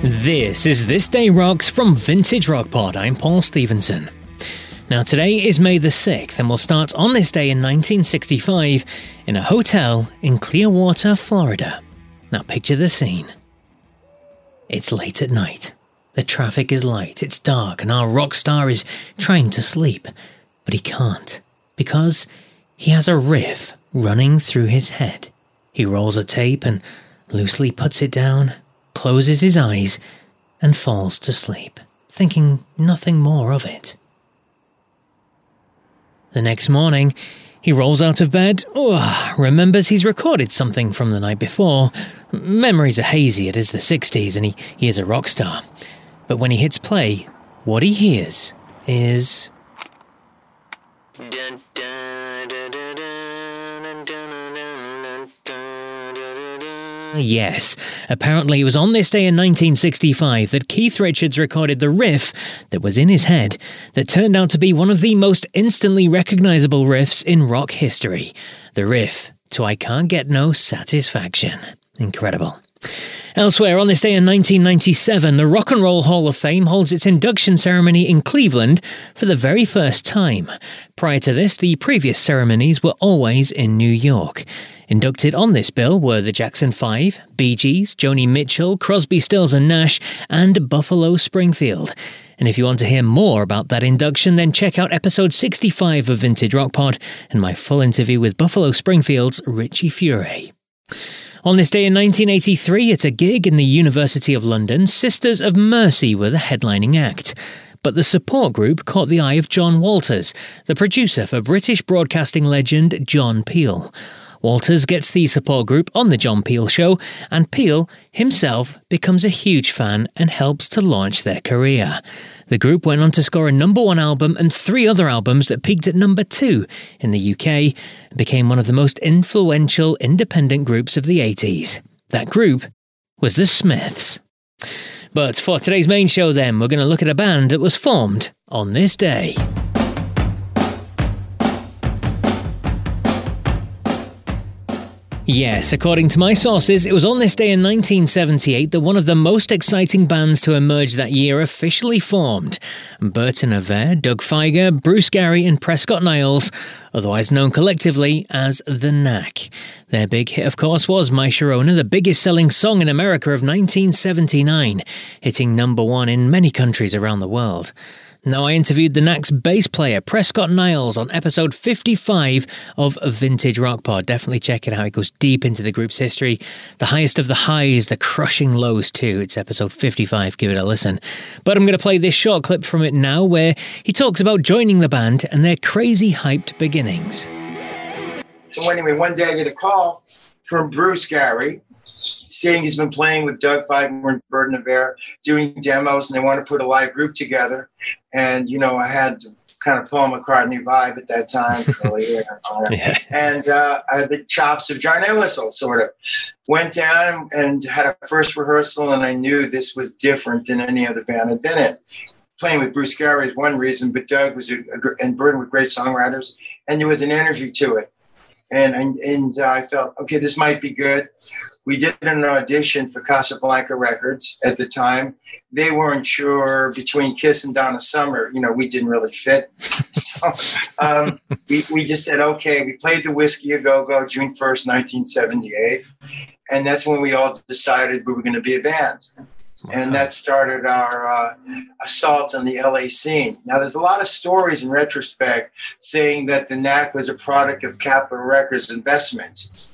This is This Day Rocks from Vintage Rock Pod. I'm Paul Stevenson. Now, today is May the 6th, and we'll start on this day in 1965 in a hotel in Clearwater, Florida. Now, picture the scene. It's late at night. The traffic is light, it's dark, and our rock star is trying to sleep. But he can't, because he has a riff running through his head. He rolls a tape and loosely puts it down, closes his eyes, and falls to sleep, thinking nothing more of it. The next morning, he rolls out of bed, oh, remembers he's recorded something from the night before. Memories are hazy, it is the 60s, and he, he is a rock star. But when he hits play, what he hears is. Dun, dun, Ah, yes, apparently it was on this day in 1965 that Keith Richards recorded the riff that was in his head that turned out to be one of the most instantly recognizable riffs in rock history. The riff to I Can't Get No Satisfaction. Incredible. Elsewhere, on this day in 1997, the Rock and Roll Hall of Fame holds its induction ceremony in Cleveland for the very first time. Prior to this, the previous ceremonies were always in New York. Inducted on this bill were the Jackson Five, Bee Gees, Joni Mitchell, Crosby, Stills and Nash, and Buffalo Springfield. And if you want to hear more about that induction, then check out episode 65 of Vintage Rock Pod and my full interview with Buffalo Springfield's Richie Furay. On this day in 1983, at a gig in the University of London, Sisters of Mercy were the headlining act. But the support group caught the eye of John Walters, the producer for British broadcasting legend John Peel. Walters gets the support group on the John Peel show, and Peel himself becomes a huge fan and helps to launch their career. The group went on to score a number one album and three other albums that peaked at number two in the UK and became one of the most influential independent groups of the 80s. That group was the Smiths. But for today's main show, then, we're going to look at a band that was formed on this day. Yes, according to my sources, it was on this day in 1978 that one of the most exciting bands to emerge that year officially formed. Berton Averre, Doug Fieger, Bruce Gary, and Prescott Niles, otherwise known collectively as The Knack. Their big hit, of course, was My Sharona, the biggest selling song in America of 1979, hitting number one in many countries around the world. Now, I interviewed the Knack's bass player, Prescott Niles, on episode 55 of Vintage Rock Pod. Definitely check it out. It goes deep into the group's history, the highest of the highs, the crushing lows, too. It's episode 55. Give it a listen. But I'm going to play this short clip from it now where he talks about joining the band and their crazy hyped beginnings. So, anyway, one day I get a call from Bruce Gary saying he's been playing with Doug Fieger and Berton Averre, doing demos, and they want to put a live group together. And you know, I had kind of Paul McCartney vibe at that time, yeah. and uh, I had the chops of John Entwistle, sort of. Went down and had a first rehearsal, and I knew this was different than any other band I'd been in. Playing with Bruce Gary is one reason, but Doug was a, a, and Berton were great songwriters, and there was an energy to it and and, and I felt okay, this might be good. We did an audition for Casablanca Records at the time. They weren't sure between Kiss and Donna Summer. You know, we didn't really fit. so um, we, we just said, okay. We played the Whiskey a Go Go June 1st, 1978. And that's when we all decided we were going to be a band and that started our uh, assault on the LA scene. Now, there's a lot of stories in retrospect saying that the Knack was a product of Capitol Records investment.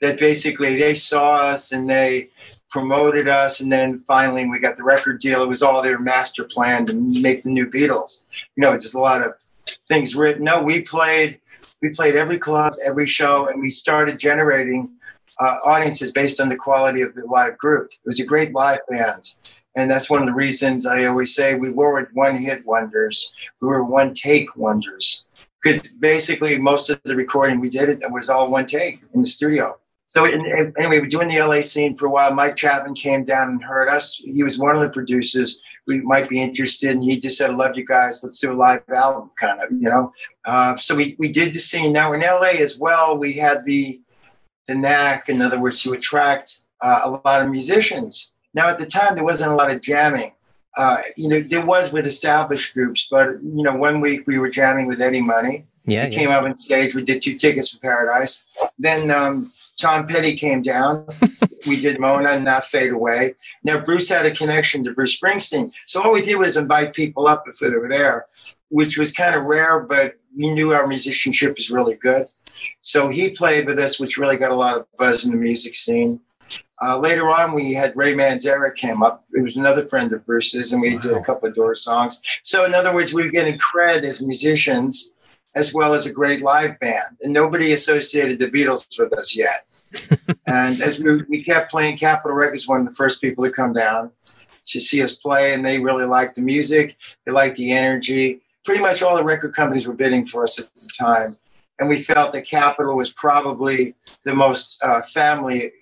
That basically they saw us and they promoted us, and then finally we got the record deal. It was all their master plan to make the new Beatles. You know, there's a lot of things written. No, we played. We played every club, every show, and we started generating uh, audiences based on the quality of the live group. It was a great live band. And that's one of the reasons I always say we weren't one hit wonders, we were one take wonders. Because basically, most of the recording we did, it was all one take in the studio. So in, anyway, we're doing the LA scene for a while. Mike Chapman came down and heard us. He was one of the producers. We might be interested, and he just said, "I love you guys. Let's do a live album, kind of, you know." Uh, so we we did the scene. Now in LA as well, we had the the knack, in other words, to attract uh, a lot of musicians. Now, at the time, there wasn't a lot of jamming. Uh, you know, there was with established groups, but you know, one week we were jamming with Eddie Money. Yeah, he yeah. came up on stage. We did two tickets for Paradise. Then um, Tom Petty came down. we did Mona and Not Fade Away. Now Bruce had a connection to Bruce Springsteen, so all we did was invite people up if they were there, which was kind of rare, but we knew our musicianship was really good. So he played with us, which really got a lot of buzz in the music scene. Uh, later on, we had Ray Manzarek came up. It was another friend of Bruce's, and we wow. did a couple of Doors songs. So, in other words, we were getting cred as musicians as well as a great live band. And nobody associated the Beatles with us yet. and as we, we kept playing, Capitol Records one of the first people to come down to see us play, and they really liked the music. They liked the energy pretty much all the record companies were bidding for us at the time. And we felt that Capitol was probably the most uh, family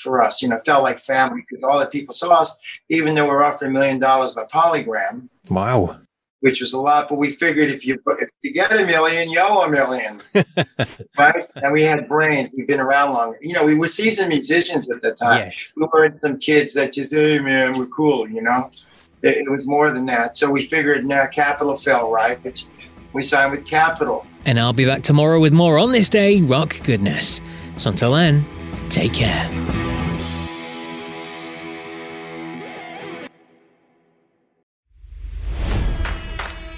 for us, you know, felt like family because all the people saw us, even though we are offering a million dollars by Polygram. Wow. Which was a lot, but we figured if you if you get a million, you owe a million, right? And we had brains. We've been around longer. You know, we were seasoned musicians at that time. Yes. We weren't some kids that just, hey man, we're cool, you know it, it was more than that. So we figured now Capitol fell right. It's, we signed with Capitol. And I'll be back tomorrow with more on this day, rock goodness. So until then, take care.